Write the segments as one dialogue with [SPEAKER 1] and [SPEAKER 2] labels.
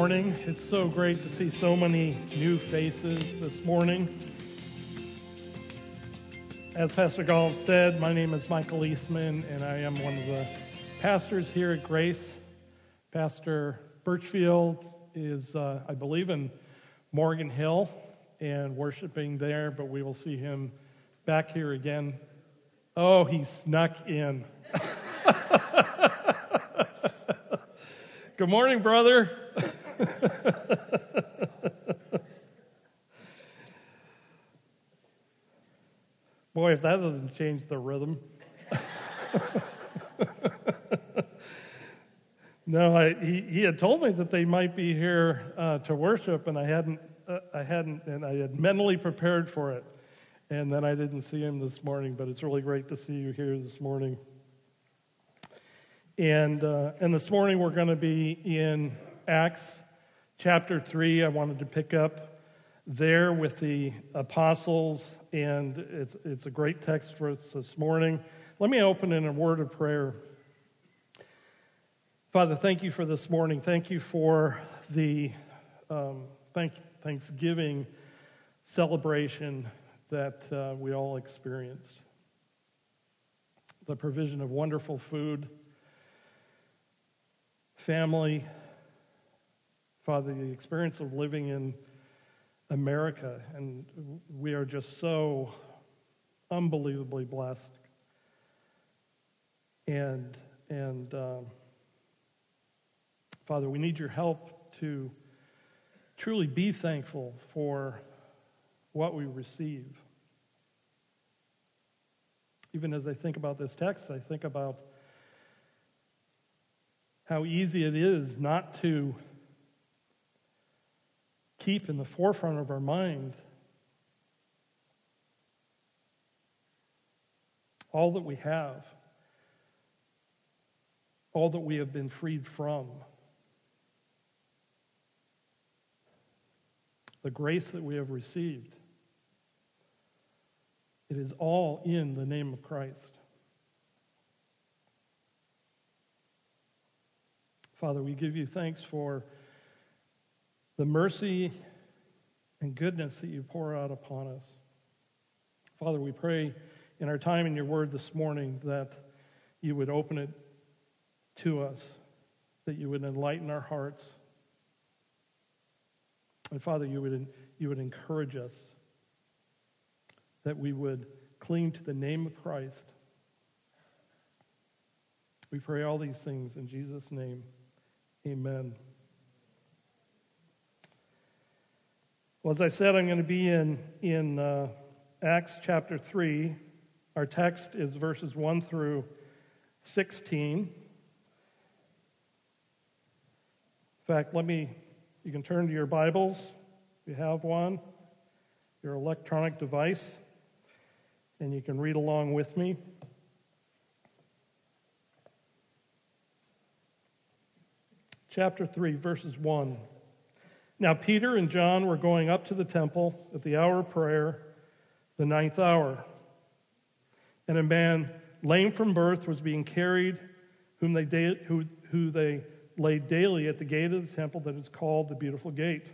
[SPEAKER 1] morning. It's so great to see so many new faces this morning. As Pastor Golf said, my name is Michael Eastman, and I am one of the pastors here at Grace. Pastor Birchfield is, uh, I believe, in Morgan Hill and worshiping there, but we will see him back here again. Oh, he snuck in. Good morning, brother. Boy, if that doesn't change the rhythm. no, I, he, he had told me that they might be here uh, to worship, and I hadn't, uh, I hadn't, and I had mentally prepared for it. And then I didn't see him this morning, but it's really great to see you here this morning. And, uh, and this morning we're going to be in Acts chapter 3. I wanted to pick up there with the apostles, and it's, it's a great text for us this morning. Let me open in a word of prayer. Father, thank you for this morning. Thank you for the um, thank, Thanksgiving celebration that uh, we all experienced. The provision of wonderful food family. Father, the experience of living in America, and we are just so unbelievably blessed. And, and um, Father, we need your help to truly be thankful for what we receive. Even as I think about this text, I think about how easy it is not to keep in the forefront of our mind all that we have, all that we have been freed from, the grace that we have received. It is all in the name of Christ. Father, we give you thanks for the mercy and goodness that you pour out upon us. Father, we pray in our time in your word this morning that you would open it to us, that you would enlighten our hearts. And Father, you would, you would encourage us that we would cling to the name of Christ. We pray all these things in Jesus' name. Amen. Well, as I said, I'm going to be in, in uh, Acts chapter 3. Our text is verses 1 through 16. In fact, let me, you can turn to your Bibles if you have one, your electronic device, and you can read along with me. chapter 3, verses 1. Now, Peter and John were going up to the temple at the hour of prayer, the ninth hour. And a man lame from birth was being carried, whom they da- who, who they laid daily at the gate of the temple that is called the Beautiful Gate,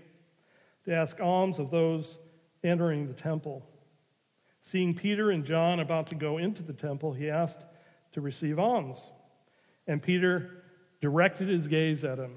[SPEAKER 1] to ask alms of those entering the temple. Seeing Peter and John about to go into the temple, he asked to receive alms. And Peter directed his gaze at him,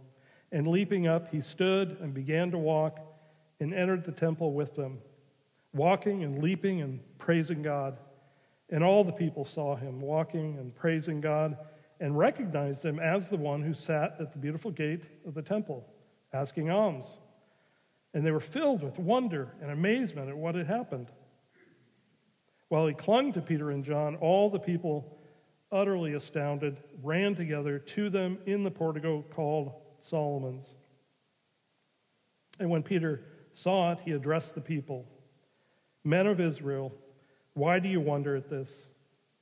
[SPEAKER 1] And leaping up, he stood and began to walk and entered the temple with them, walking and leaping and praising God. And all the people saw him walking and praising God and recognized him as the one who sat at the beautiful gate of the temple, asking alms. And they were filled with wonder and amazement at what had happened. While he clung to Peter and John, all the people utterly astounded, ran together to them in the portico called Solomon's. And when Peter saw it, he addressed the people Men of Israel, why do you wonder at this?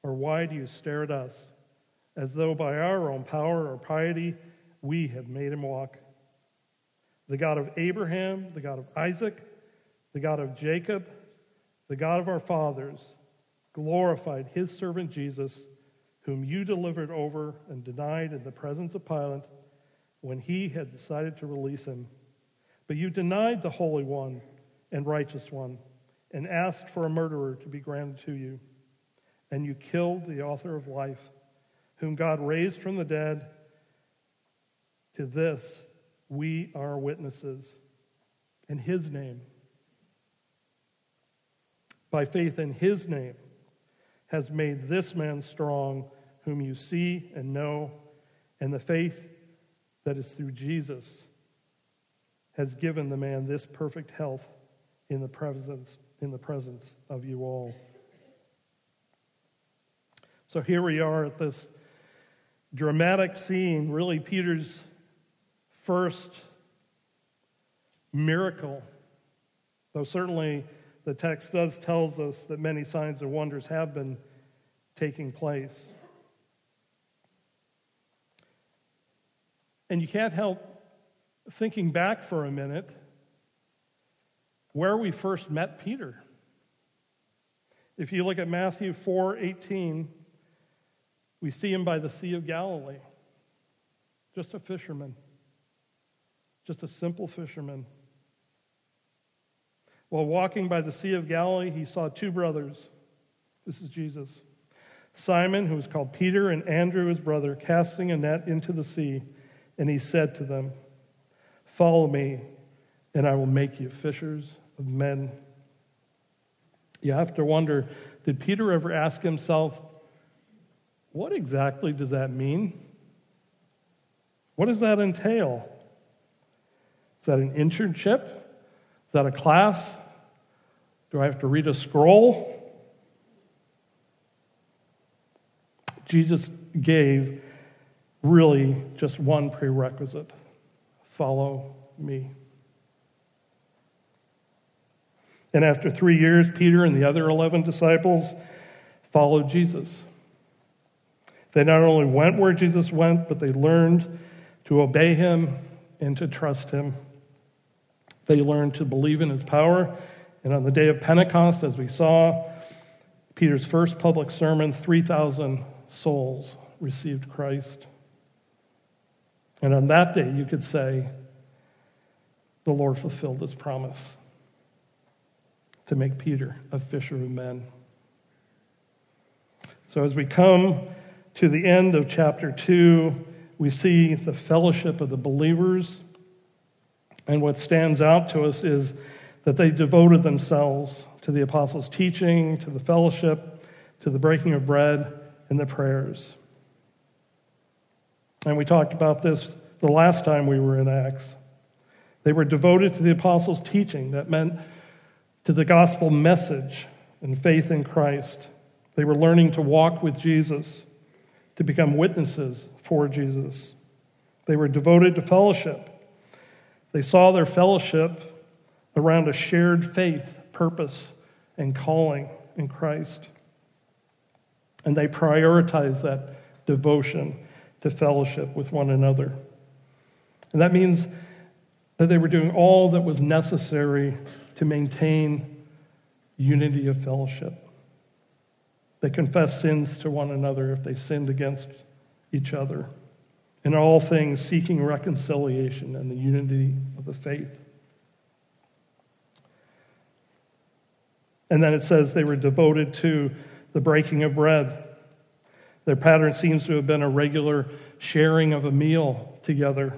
[SPEAKER 1] Or why do you stare at us, as though by our own power or piety we had made him walk? The God of Abraham, the God of Isaac, the God of Jacob, the God of our fathers, glorified his servant Jesus, whom you delivered over and denied in the presence of Pilate when he had decided to release him. But you denied the Holy One and Righteous One and asked for a murderer to be granted to you. And you killed the author of life, whom God raised from the dead. To this we are witnesses. In his name, by faith in his name, has made this man strong, whom you see and know, and the faith that is through Jesus has given the man this perfect health in the presence in the presence of you all. So here we are at this dramatic scene, really Peter's first miracle. Though certainly the text does tells us that many signs and wonders have been taking place. And you can't help thinking back for a minute where we first met Peter. If you look at Matthew 4 18, we see him by the Sea of Galilee. Just a fisherman, just a simple fisherman. While walking by the Sea of Galilee, he saw two brothers. This is Jesus. Simon, who was called Peter, and Andrew, his brother, casting a net into the sea. And he said to them, Follow me, and I will make you fishers of men. You have to wonder did Peter ever ask himself, what exactly does that mean? What does that entail? Is that an internship? Is that a class? Do I have to read a scroll? Jesus gave really just one prerequisite follow me. And after three years, Peter and the other 11 disciples followed Jesus. They not only went where Jesus went, but they learned to obey him and to trust him. They learned to believe in his power. And on the day of Pentecost, as we saw, Peter's first public sermon, 3,000 souls received Christ. And on that day, you could say, the Lord fulfilled his promise to make Peter a fisher of men. So, as we come to the end of chapter 2, we see the fellowship of the believers. And what stands out to us is that they devoted themselves to the apostles' teaching, to the fellowship, to the breaking of bread, and the prayers. And we talked about this the last time we were in Acts. They were devoted to the apostles' teaching. That meant to the gospel message and faith in Christ. They were learning to walk with Jesus, to become witnesses for Jesus. They were devoted to fellowship. They saw their fellowship around a shared faith, purpose, and calling in Christ. And they prioritized that devotion to fellowship with one another. And that means that they were doing all that was necessary to maintain unity of fellowship. They confessed sins to one another if they sinned against each other. In all things, seeking reconciliation and the unity of the faith. And then it says they were devoted to the breaking of bread. Their pattern seems to have been a regular sharing of a meal together.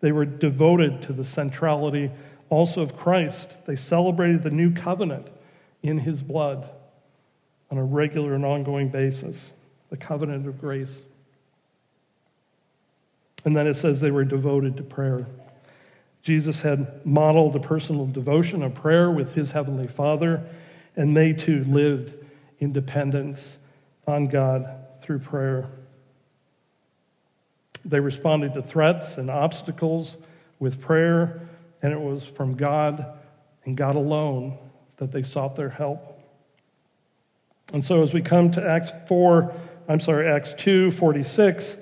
[SPEAKER 1] They were devoted to the centrality also of Christ. They celebrated the new covenant in his blood on a regular and ongoing basis, the covenant of grace. And then it says they were devoted to prayer. Jesus had modeled a personal devotion of prayer with his heavenly Father, and they too lived in dependence on God through prayer. They responded to threats and obstacles with prayer and it was from God and God alone that they sought their help. And so as we come to Acts 4, I'm sorry, Acts 2 46,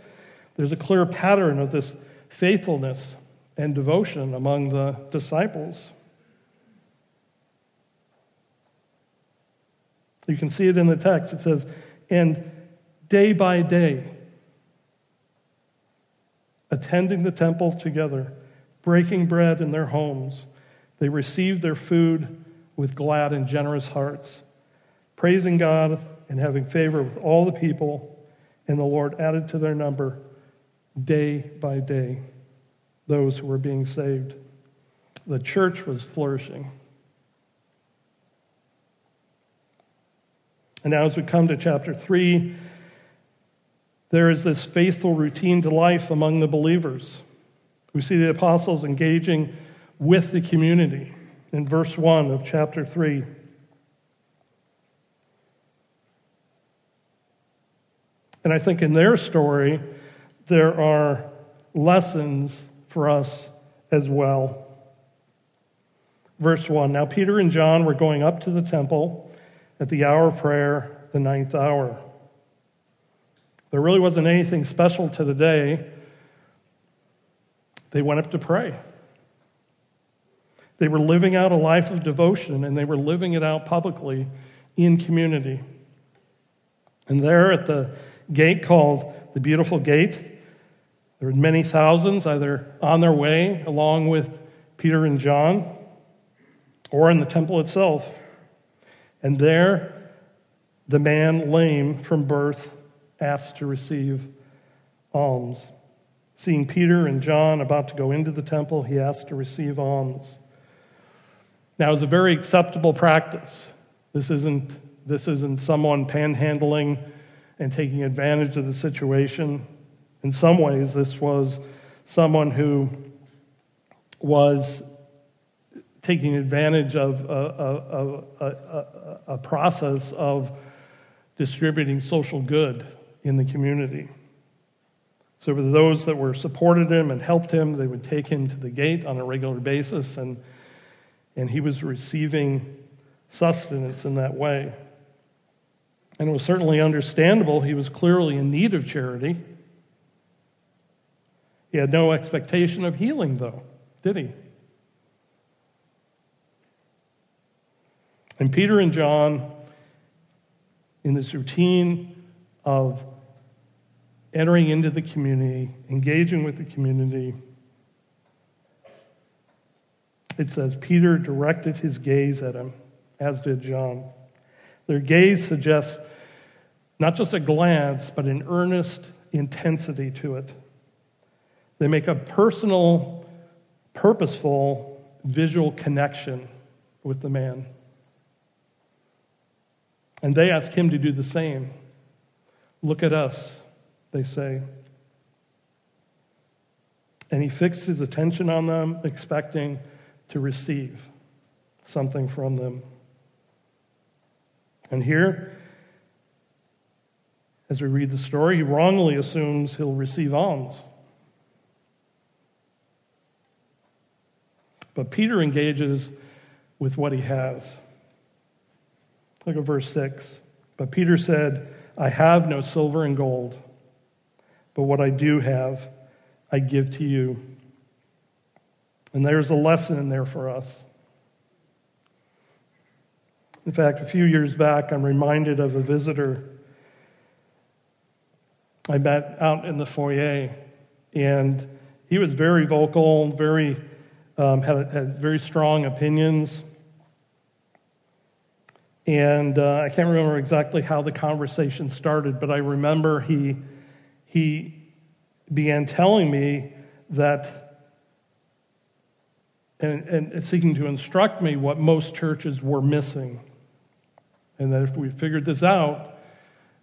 [SPEAKER 1] there's a clear pattern of this faithfulness and devotion among the disciples. You can see it in the text. It says, and day by day, attending the temple together, breaking bread in their homes, they received their food with glad and generous hearts, praising God and having favor with all the people. And the Lord added to their number day by day those who were being saved. The church was flourishing. And now, as we come to chapter 3, there is this faithful routine to life among the believers. We see the apostles engaging with the community in verse 1 of chapter 3. And I think in their story, there are lessons for us as well. Verse 1 Now Peter and John were going up to the temple at the hour of prayer, the ninth hour. There really wasn't anything special to the day. They went up to pray. They were living out a life of devotion and they were living it out publicly in community. And there at the gate called the Beautiful Gate, there were many thousands either on their way along with Peter and John or in the temple itself. And there, the man lame from birth asked to receive alms. Seeing Peter and John about to go into the temple, he asked to receive alms. Now, it's a very acceptable practice. This isn't, this isn't someone panhandling and taking advantage of the situation. In some ways, this was someone who was taking advantage of a, a, a, a, process of distributing social good in the community. So, for those that were supported him and helped him, they would take him to the gate on a regular basis and and he was receiving sustenance in that way. And it was certainly understandable. He was clearly in need of charity. He had no expectation of healing, though, did he? And Peter and John, in this routine of entering into the community, engaging with the community, it says, Peter directed his gaze at him, as did John. Their gaze suggests not just a glance, but an earnest intensity to it. They make a personal, purposeful, visual connection with the man. And they ask him to do the same. Look at us, they say. And he fixed his attention on them, expecting to receive something from them. And here, as we read the story, he wrongly assumes he'll receive alms. But Peter engages with what he has. Look at verse 6. But Peter said, I have no silver and gold, but what I do have, I give to you. And there's a lesson in there for us. In fact, a few years back, I'm reminded of a visitor I met out in the foyer, and he was very vocal, very um, had, had very strong opinions. And uh, I can't remember exactly how the conversation started, but I remember he, he began telling me that and, and seeking to instruct me what most churches were missing. And that if we figured this out,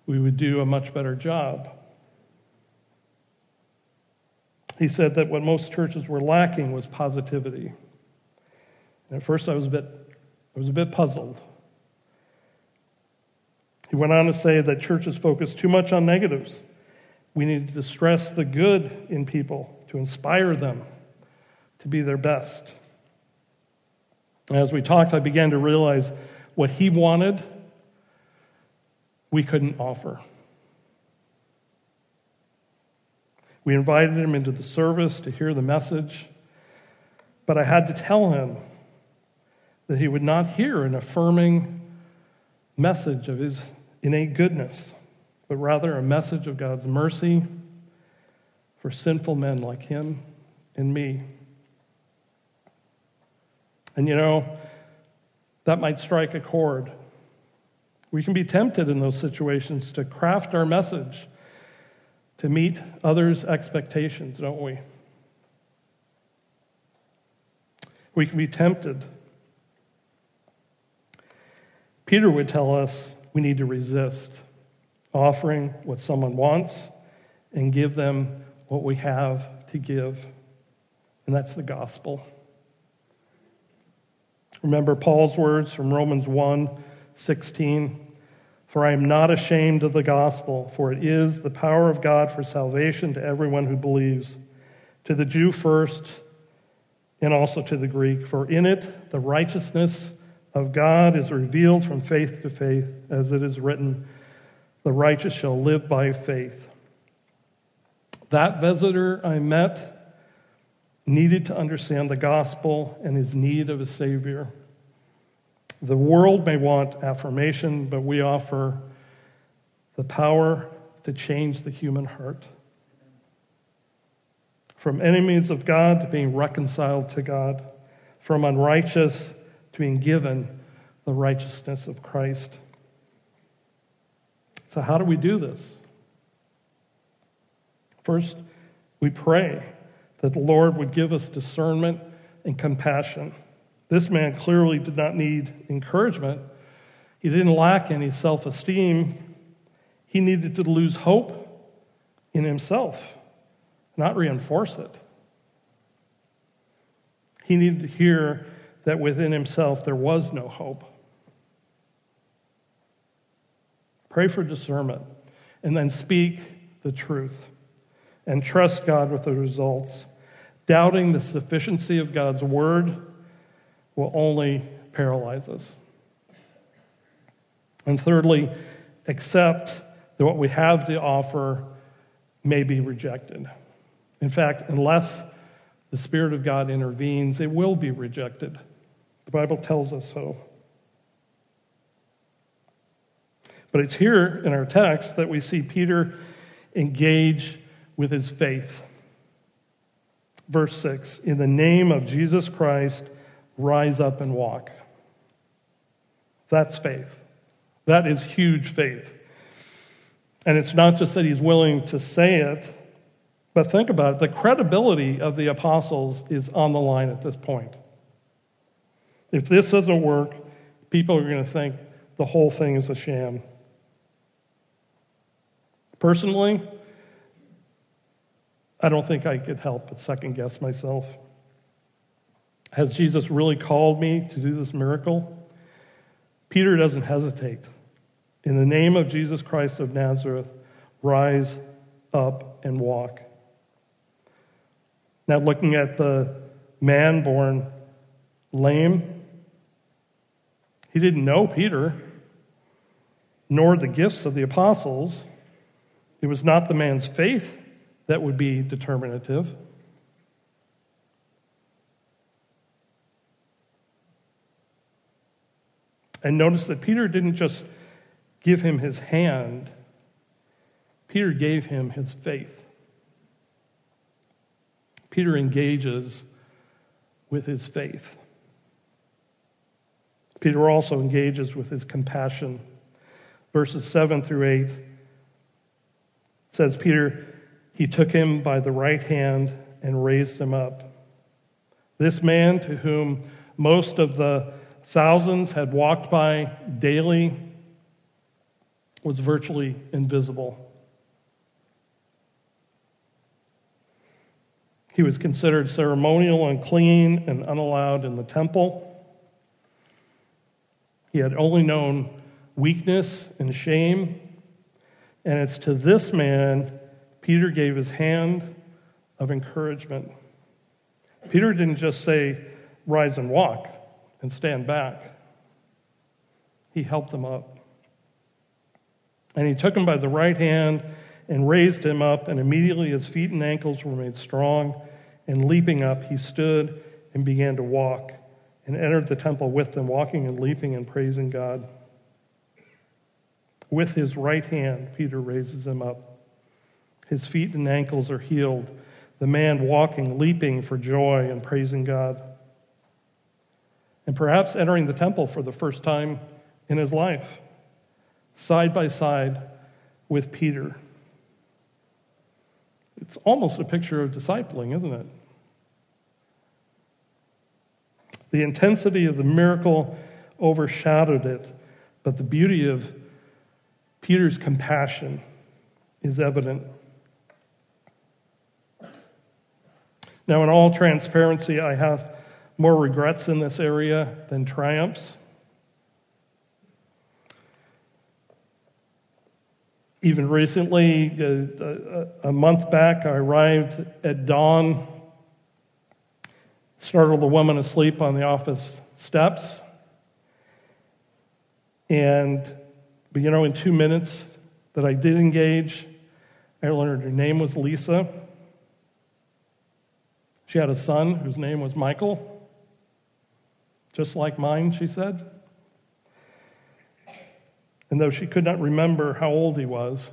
[SPEAKER 1] we would do a much better job. He said that what most churches were lacking was positivity. And at first I was a bit, I was a bit puzzled. He went on to say that churches focus too much on negatives. We need to stress the good in people to inspire them to be their best. And as we talked, I began to realize what he wanted, we couldn't offer. We invited him into the service to hear the message, but I had to tell him that he would not hear an affirming message of his innate goodness, but rather a message of God's mercy for sinful men like him and me. And you know, that might strike a chord. We can be tempted in those situations to craft our message to meet others' expectations, don't we? We can be tempted. Peter would tell us we need to resist offering what someone wants and give them what we have to give. And that's the gospel. Remember Paul's words from Romans 1 16. For I am not ashamed of the gospel, for it is the power of God for salvation to everyone who believes, to the Jew first, and also to the Greek. For in it the righteousness of God is revealed from faith to faith, as it is written, The righteous shall live by faith. That visitor I met needed to understand the gospel and his need of a Savior. The world may want affirmation, but we offer the power to change the human heart. From enemies of God to being reconciled to God, from unrighteous to being given the righteousness of Christ. So, how do we do this? First, we pray that the Lord would give us discernment and compassion this man clearly did not need encouragement. He didn't lack any self esteem. He needed to lose hope in himself, not reinforce it. He needed to hear that within himself there was no hope. Pray for discernment and then speak the truth and trust God with the results. Doubting the sufficiency of God's word will only paralyze us. And thirdly, accept that what we have to offer may be rejected. In fact, unless the Spirit of God intervenes, it will be rejected. The Bible tells us so. But it's here in our text that we see Peter engage with his faith. Verse 6 In the name of Jesus Christ, rise up and walk. That's faith. That is huge faith. And it's not just that he's willing to say it, but think about it the credibility of the apostles is on the line at this point. If this doesn't work, people are going to think the whole thing is a sham. Personally, I don't think I could help but second guess myself. Has Jesus really called me to do this miracle? Peter doesn't hesitate. In the name of Jesus Christ of Nazareth, rise up and walk. Now, looking at the man born lame, he didn't know Peter, nor the gifts of the apostles. It was not the man's faith that would be determinative. And notice that Peter didn't just give him his hand, Peter gave him his faith. Peter engages with his faith. Peter also engages with his compassion. Verses 7 through 8 says, Peter, he took him by the right hand and raised him up. This man, to whom most of the thousands had walked by daily was virtually invisible. He was considered ceremonial, unclean, and unallowed in the temple. He had only known weakness and shame. And it's to this man Peter gave his hand of encouragement. Peter didn't just say, Rise and walk. and stand back. He helped him up. And he took him by the right hand and raised him up, and immediately his feet and ankles were made strong. And leaping up, he stood and began to walk, and entered the temple with them, walking and leaping and praising God. With his right hand, Peter raises him up. His feet and ankles are healed. The man walking, leaping for joy and praising God. And perhaps entering the temple for the first time in his life, side by side with Peter. It's almost a picture of discipling, isn't it? The intensity of the miracle overshadowed it, but the beauty of Peter's compassion is evident. Now, in all transparency, I have more regrets in this area than triumphs. Even recently, uh, uh, a, month back, I arrived at dawn, startled a woman asleep on the office steps. And, but you know, in two minutes that I did engage, I learned her name was Lisa. She had a son whose name was Michael, just like mine, she said. And though she could not remember how old he was,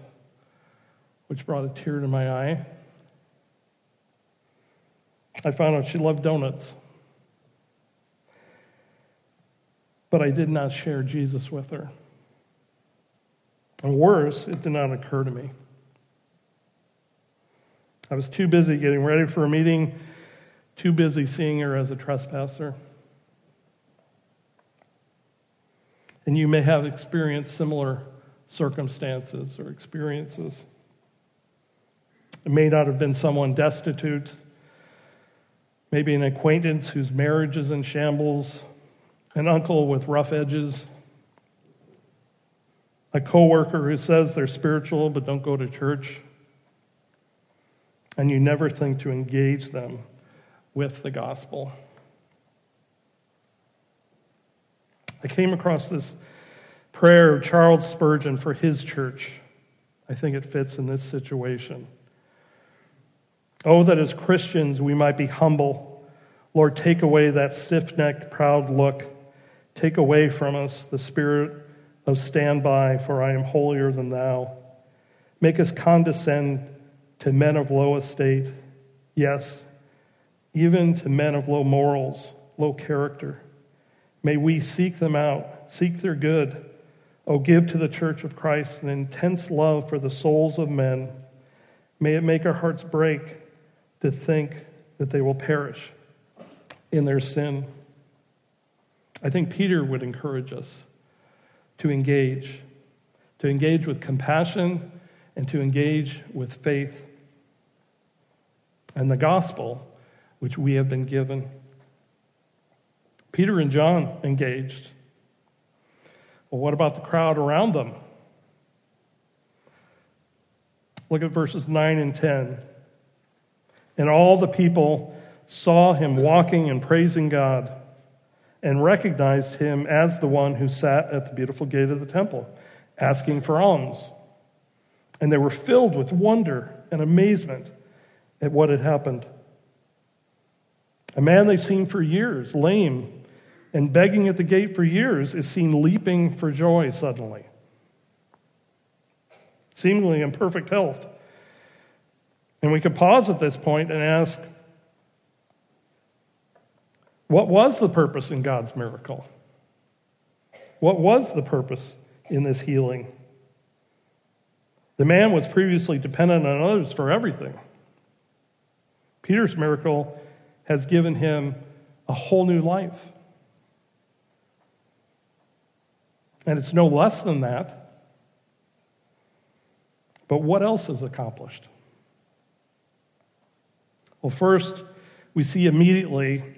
[SPEAKER 1] which brought a tear to my eye, I found out she loved donuts. But I did not share Jesus with her. And worse, it did not occur to me. I was too busy getting ready for a meeting, too busy seeing her as a trespasser. And you may have experienced similar circumstances or experiences. It may not have been someone destitute, maybe an acquaintance whose marriage is in shambles, an uncle with rough edges, a coworker who says they're spiritual but don't go to church, and you never think to engage them with the gospel. I came across this prayer of Charles Spurgeon for his church. I think it fits in this situation. Oh, that as Christians we might be humble. Lord, take away that stiff necked, proud look. Take away from us the spirit stand by, for I am holier than thou. Make us condescend to men of low estate, yes, even to men of low morals, low character. May we seek them out, seek their good. Oh, give to the church of Christ an intense love for the souls of men. May it make our hearts break to think that they will perish in their sin. I think Peter would encourage us to engage, to engage with compassion and to engage with faith and the gospel which we have been given. Peter and John engaged. Well, what about the crowd around them? Look at verses 9 and 10. And all the people saw him walking and praising God and recognized him as the one who sat at the beautiful gate of the temple, asking for alms. And they were filled with wonder and amazement at what had happened. A man they've seen for years, lame, and begging at the gate for years is seen leaping for joy suddenly, seemingly in perfect health. And we could pause at this point and ask what was the purpose in God's miracle? What was the purpose in this healing? The man was previously dependent on others for everything. Peter's miracle has given him a whole new life. And it's no less than that. But what else is accomplished? Well, first, we see immediately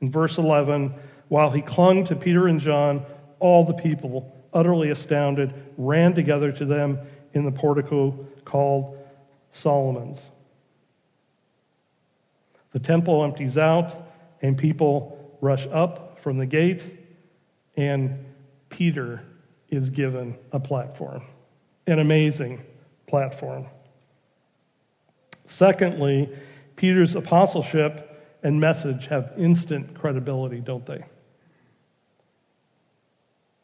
[SPEAKER 1] in verse 11, while he clung to Peter and John, all the people, utterly astounded, ran together to them in the portico called Solomon's. The temple empties out, and people rush up from the gate, and Peter is given a platform, an amazing platform. Secondly, Peter's apostleship and message have instant credibility, don't they?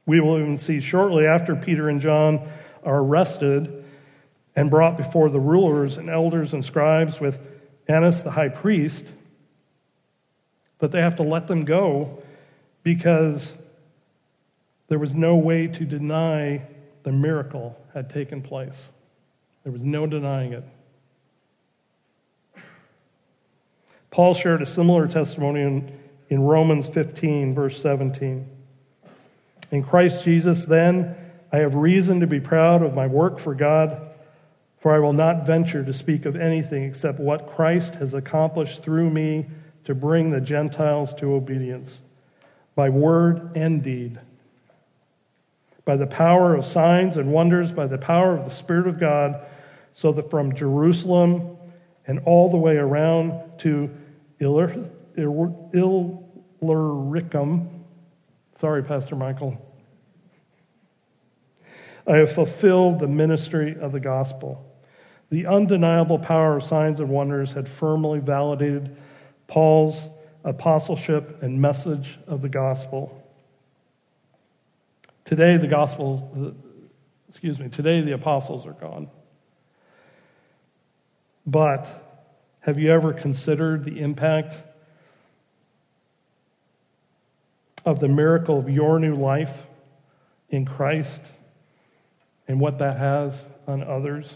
[SPEAKER 1] We will even see shortly after Peter and John are arrested and brought before the rulers and elders and scribes with Annas the high priest, that they have to let them go because there was no way to deny the miracle had taken place. There was no denying it. Paul shared a similar testimony in, in Romans 15, verse 17. In Christ Jesus, then, I have reason to be proud of my work for God, for I will not venture to speak of anything except what Christ has accomplished through me to bring the Gentiles to obedience, by word and deed, by the power of signs and wonders, by the power of the Spirit of God, so that from Jerusalem and all the way around to Illyricum. Sorry, Pastor Michael. I have fulfilled the ministry of the gospel. The undeniable power of signs and wonders had firmly validated Paul's apostleship and message of the gospel. Today, the gospels, excuse me, today the apostles are gone. But have you ever considered the impact of the miracle of your new life in Christ and what that has on others?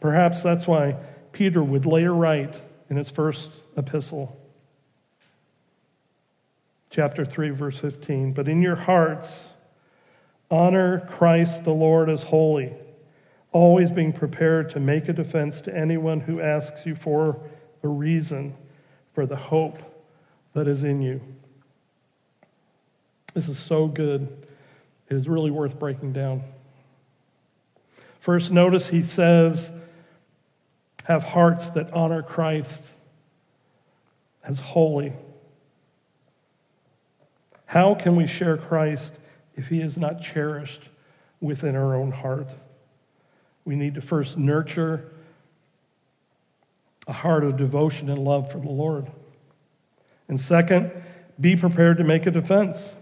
[SPEAKER 1] Perhaps that's why Peter would later write in his first epistle, chapter 3, verse 15, But in your hearts, honor Christ the Lord as holy always being prepared to make a defense to anyone who asks you for a reason for the hope that is in you. This is so good. It is really worth breaking down. First, notice he says, have hearts that honor Christ as holy. How can we share Christ if he is not cherished within our own heart? We need to first nurture a heart of devotion and love for the Lord. And second, be prepared to make a defense.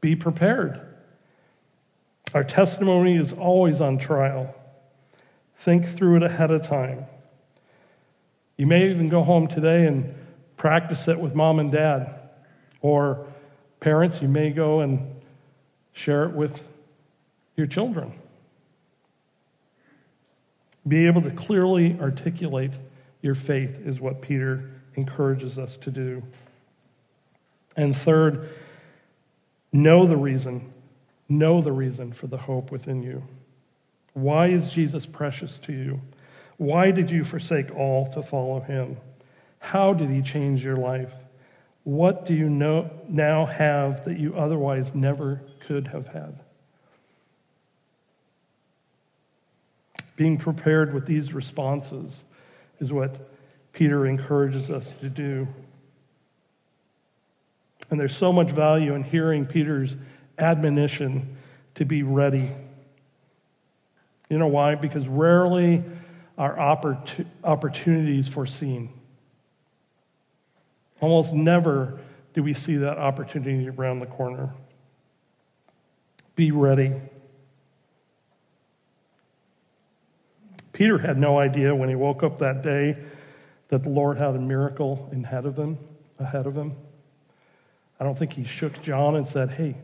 [SPEAKER 1] Be prepared. Our testimony is always on trial. Think through it ahead of time. You may even go home today and practice it with mom and dad. Or parents, you may go and share it with your children. Be able to clearly articulate your faith is what Peter encourages us to do. And third, know the reason. Know the reason for the hope within you. Why is Jesus precious to you? Why did you forsake all to follow him? How did he change your life? What do you know, now have that you otherwise never could have had? Being prepared with these responses is what Peter encourages us to do. And there's so much value in hearing Peter's admonition to be ready. You know why? Because rarely are oppor- opportunities foreseen. Almost never do we see that opportunity around the corner. Be ready. Peter had no idea when he woke up that day that the Lord had a miracle ahead of him, ahead of him. I don't think he shook John and said, "Hey,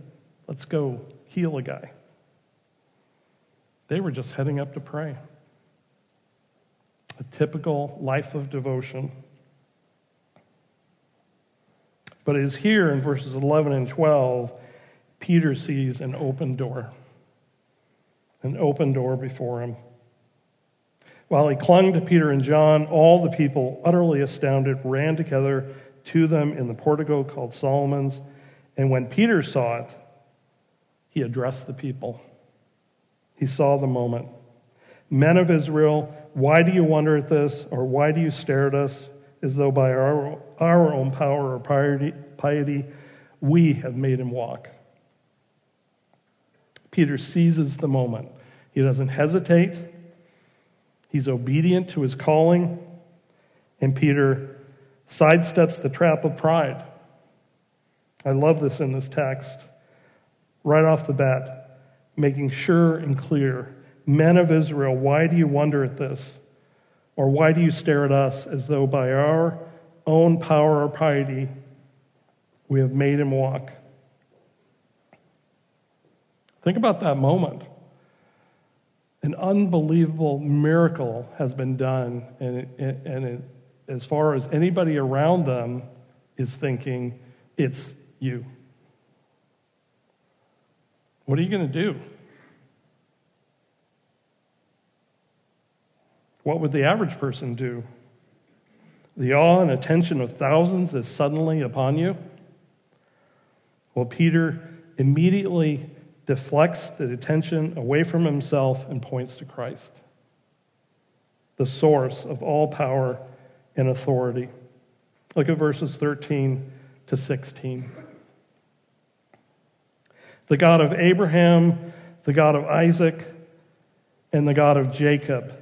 [SPEAKER 1] let's go heal a guy." They were just heading up to pray. A typical life of devotion. But it is here in verses 11 and 12, Peter sees an open door. An open door before him. While he clung to Peter and John, all the people, utterly astounded, ran together to them in the portico called Solomon's. And when Peter saw it, he addressed the people. He saw the moment. Men of Israel, why do you wonder at this, or why do you stare at us as though by our, our own power or piety, piety we have made him walk. Peter seizes the moment. He doesn't hesitate. He's obedient to his calling. And Peter sidesteps the trap of pride. I love this in this text. Right off the bat, making sure and clear Men of Israel, why do you wonder at this? Or why do you stare at us as though by our own power or piety we have made him walk? Think about that moment. An unbelievable miracle has been done, and, it, and it, as far as anybody around them is thinking, it's you. What are you going to do? What would the average person do? The awe and attention of thousands is suddenly upon you? Well, Peter immediately deflects the attention away from himself and points to Christ, the source of all power and authority. Look at verses 13 to 16. The God of Abraham, the God of Isaac, and the God of Jacob,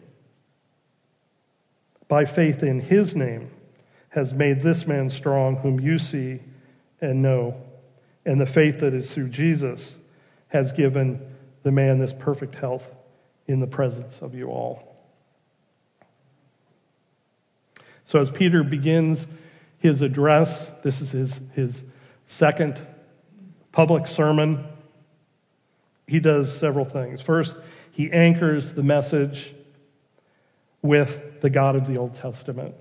[SPEAKER 1] by faith in his name, has made this man strong, whom you see and know. And the faith that is through Jesus has given the man this perfect health in the presence of you all. So, as Peter begins his address, this is his, his second public sermon. He does several things. First, he anchors the message with the God of the Old Testament.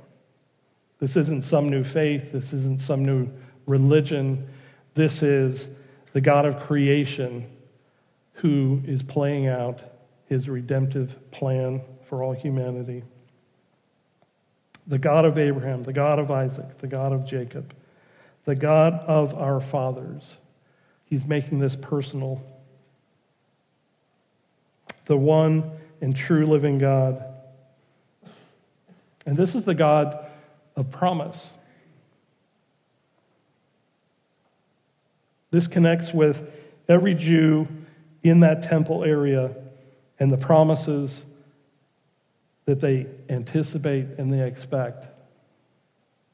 [SPEAKER 1] This isn't some new faith, this isn't some new religion. This is the God of creation who is playing out his redemptive plan for all humanity. The God of Abraham, the God of Isaac, the God of Jacob, the God of our fathers. He's making this personal. The one and true living God. And this is the God of promise. This connects with every Jew in that temple area and the promises that they anticipate and they expect.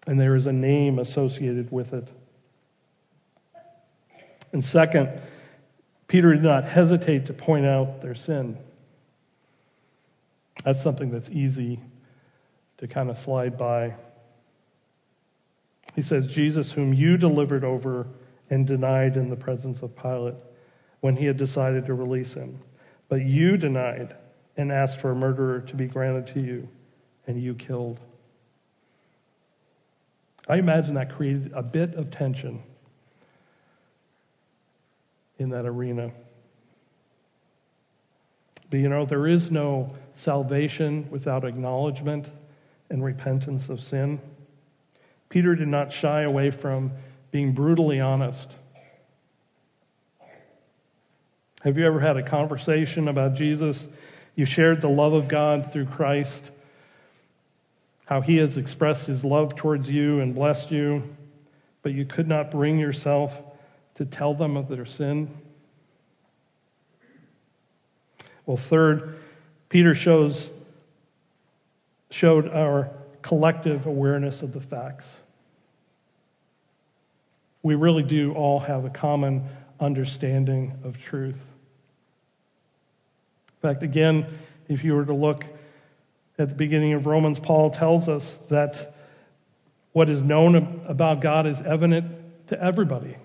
[SPEAKER 1] And there is a name associated with it. And second, Peter did not hesitate to point out their sin. That's something that's easy to kind of slide by. He says, Jesus, whom you delivered over and denied in the presence of Pilate when he had decided to release him. But you denied and asked for a murderer to be granted to you, and you killed. I imagine that created a bit of tension in that arena. But you know, there is no salvation without acknowledgement and repentance of sin. Peter did not shy away from being brutally honest. Have you ever had a conversation about Jesus? You shared the love of God through Christ, how he has expressed his love towards you and blessed you, but you could not bring yourself to tell them of their sin? Well, third, Peter shows, showed our collective awareness of the facts. We really do all have a common understanding of truth. In fact, again, if you were to look at the beginning of Romans, Paul tells us that what is known about God is evident to everybody.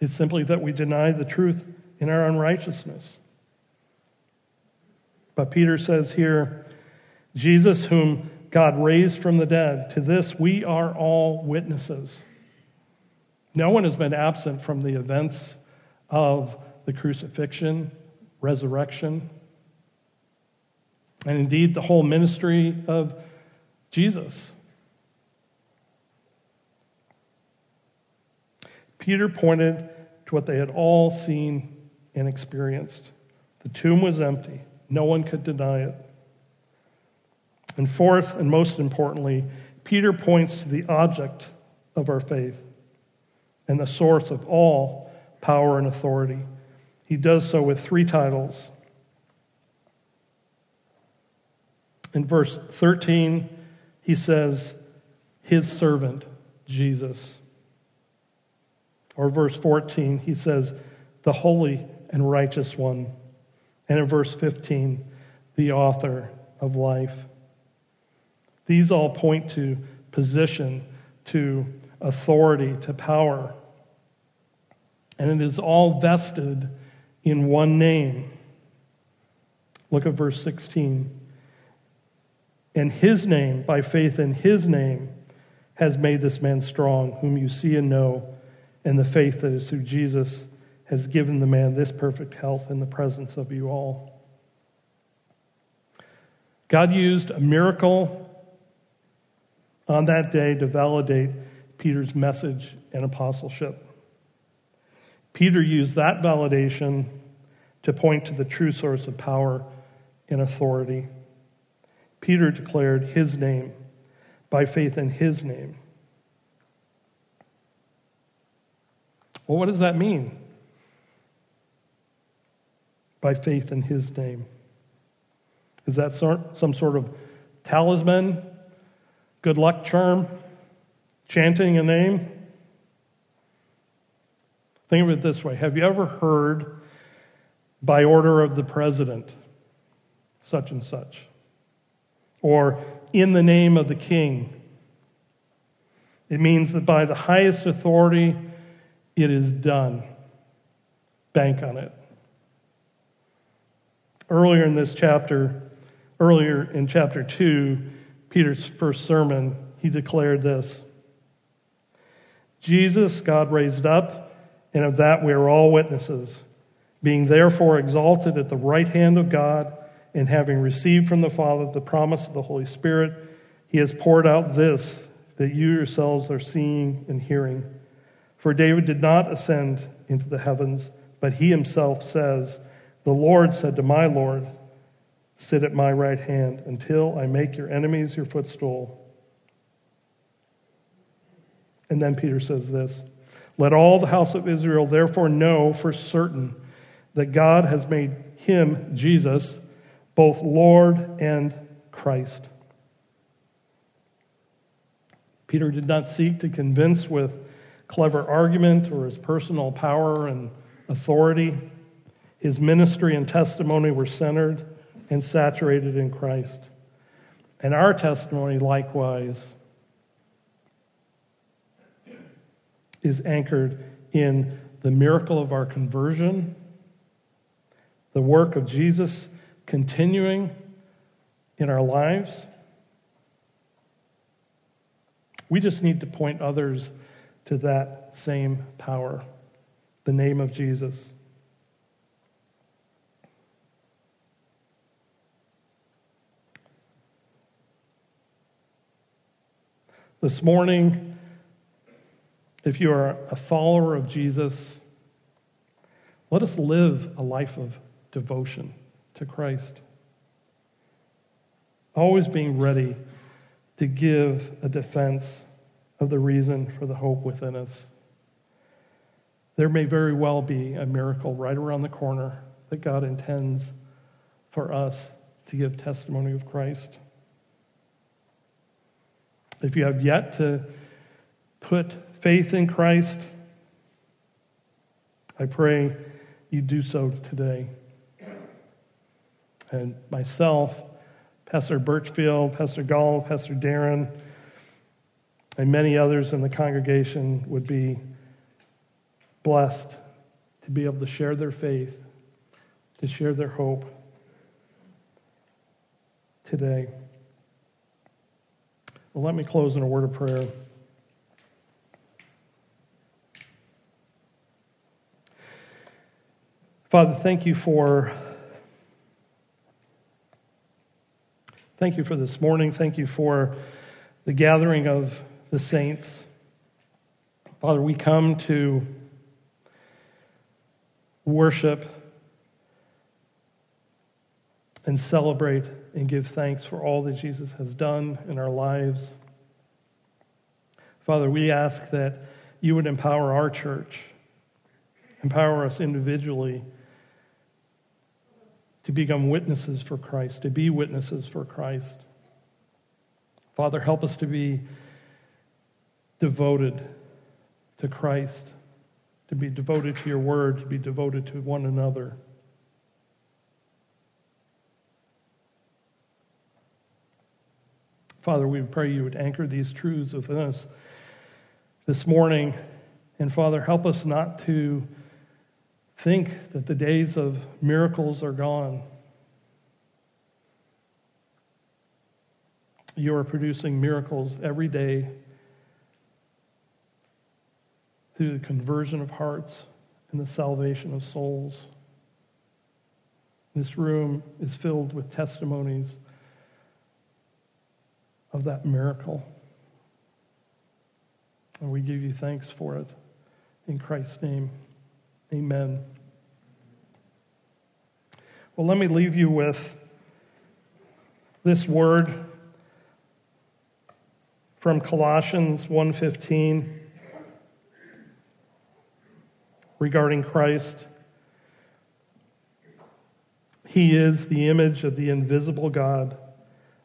[SPEAKER 1] It's simply that we deny the truth in our unrighteousness. But Peter says here, Jesus, whom God raised from the dead. To this, we are all witnesses. No one has been absent from the events of the crucifixion, resurrection, and indeed the whole ministry of Jesus. Peter pointed to what they had all seen and experienced. The tomb was empty, no one could deny it. And fourth, and most importantly, Peter points to the object of our faith and the source of all power and authority. He does so with three titles. In verse 13, he says, His servant, Jesus. Or verse 14, he says, The holy and righteous one. And in verse 15, the author of life. These all point to position, to authority, to power. And it is all vested in one name. Look at verse 16. And his name, by faith in his name, has made this man strong, whom you see and know, and the faith that is through Jesus has given the man this perfect health in the presence of you all. God used a miracle on that day to validate Peter's message and apostleship. Peter used that validation to point to the true source of power and authority. Peter declared his name by faith in his name. Well, what does that mean? By faith in his name. Is that some sort of talisman good luck charm, chanting a name. Think of it this way Have you ever heard, by order of the president, such and such? Or in the name of the king? It means that by the highest authority, it is done. Bank on it. Earlier in this chapter, earlier in chapter 2, Peter's first sermon, he declared this Jesus, God raised up, and of that we are all witnesses. Being therefore exalted at the right hand of God, and having received from the Father the promise of the Holy Spirit, he has poured out this that you yourselves are seeing and hearing. For David did not ascend into the heavens, but he himself says, The Lord said to my Lord, Sit at my right hand until I make your enemies your footstool. And then Peter says this Let all the house of Israel therefore know for certain that God has made him, Jesus, both Lord and Christ. Peter did not seek to convince with clever argument or his personal power and authority. His ministry and testimony were centered and saturated in Christ. And our testimony, likewise, is anchored in the miracle of our conversion, the work of Jesus continuing in our lives. We just need to point others to that same power, the name of Jesus. This morning, if you are a follower of Jesus, let us live a life of devotion to Christ. Always being ready to give a defense of the reason for the hope within us. There may very well be a miracle right around the corner that God intends for us to give testimony of Christ. If you have yet to put faith in Christ, I pray you do so today. And myself, Pastor Birchfield, Pastor Gall, Pastor Darren, and many others in the congregation would be blessed to be able to share their faith, to share their hope today. Well, let me close in a word of prayer. Father, thank you for thank you for this morning. Thank you for the gathering of the saints. Father, we come to worship and celebrate and give thanks for all that Jesus has done in our lives. Father, we ask that you would empower our church, empower us individually to become witnesses for Christ, to be witnesses for Christ. Father, help us to be devoted to Christ, to be devoted to your word, to be devoted to one another. Father, we pray you would anchor these truths within us this morning. And Father, help us not to think that the days of miracles are gone. You are producing miracles every day through the conversion of hearts and the salvation of souls. This room is filled with testimonies of that miracle. And we give you thanks for it. In Christ's name, amen. Well, let me leave you with this word from Colossians 1:15 regarding Christ. He is the image of the invisible God,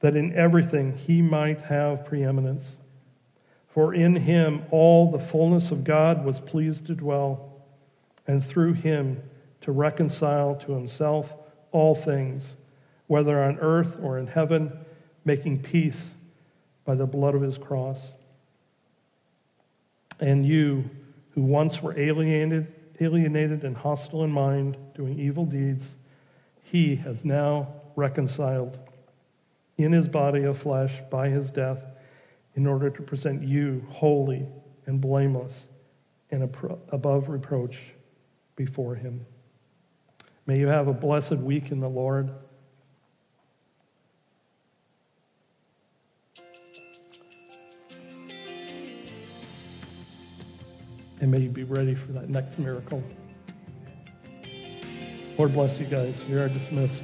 [SPEAKER 1] that in everything he might have preeminence. For in him all the fullness of God was pleased to dwell, and through him to reconcile to himself all things, whether on earth or in heaven, making peace by the blood of his cross. And you, who once were alienated, alienated and hostile in mind, doing evil deeds, he has now reconciled in his body of flesh by his death in order to present you holy and blameless and above reproach before him. May you have a blessed week in the Lord. and may you be ready for that next miracle. Lord bless you guys. You are dismissed.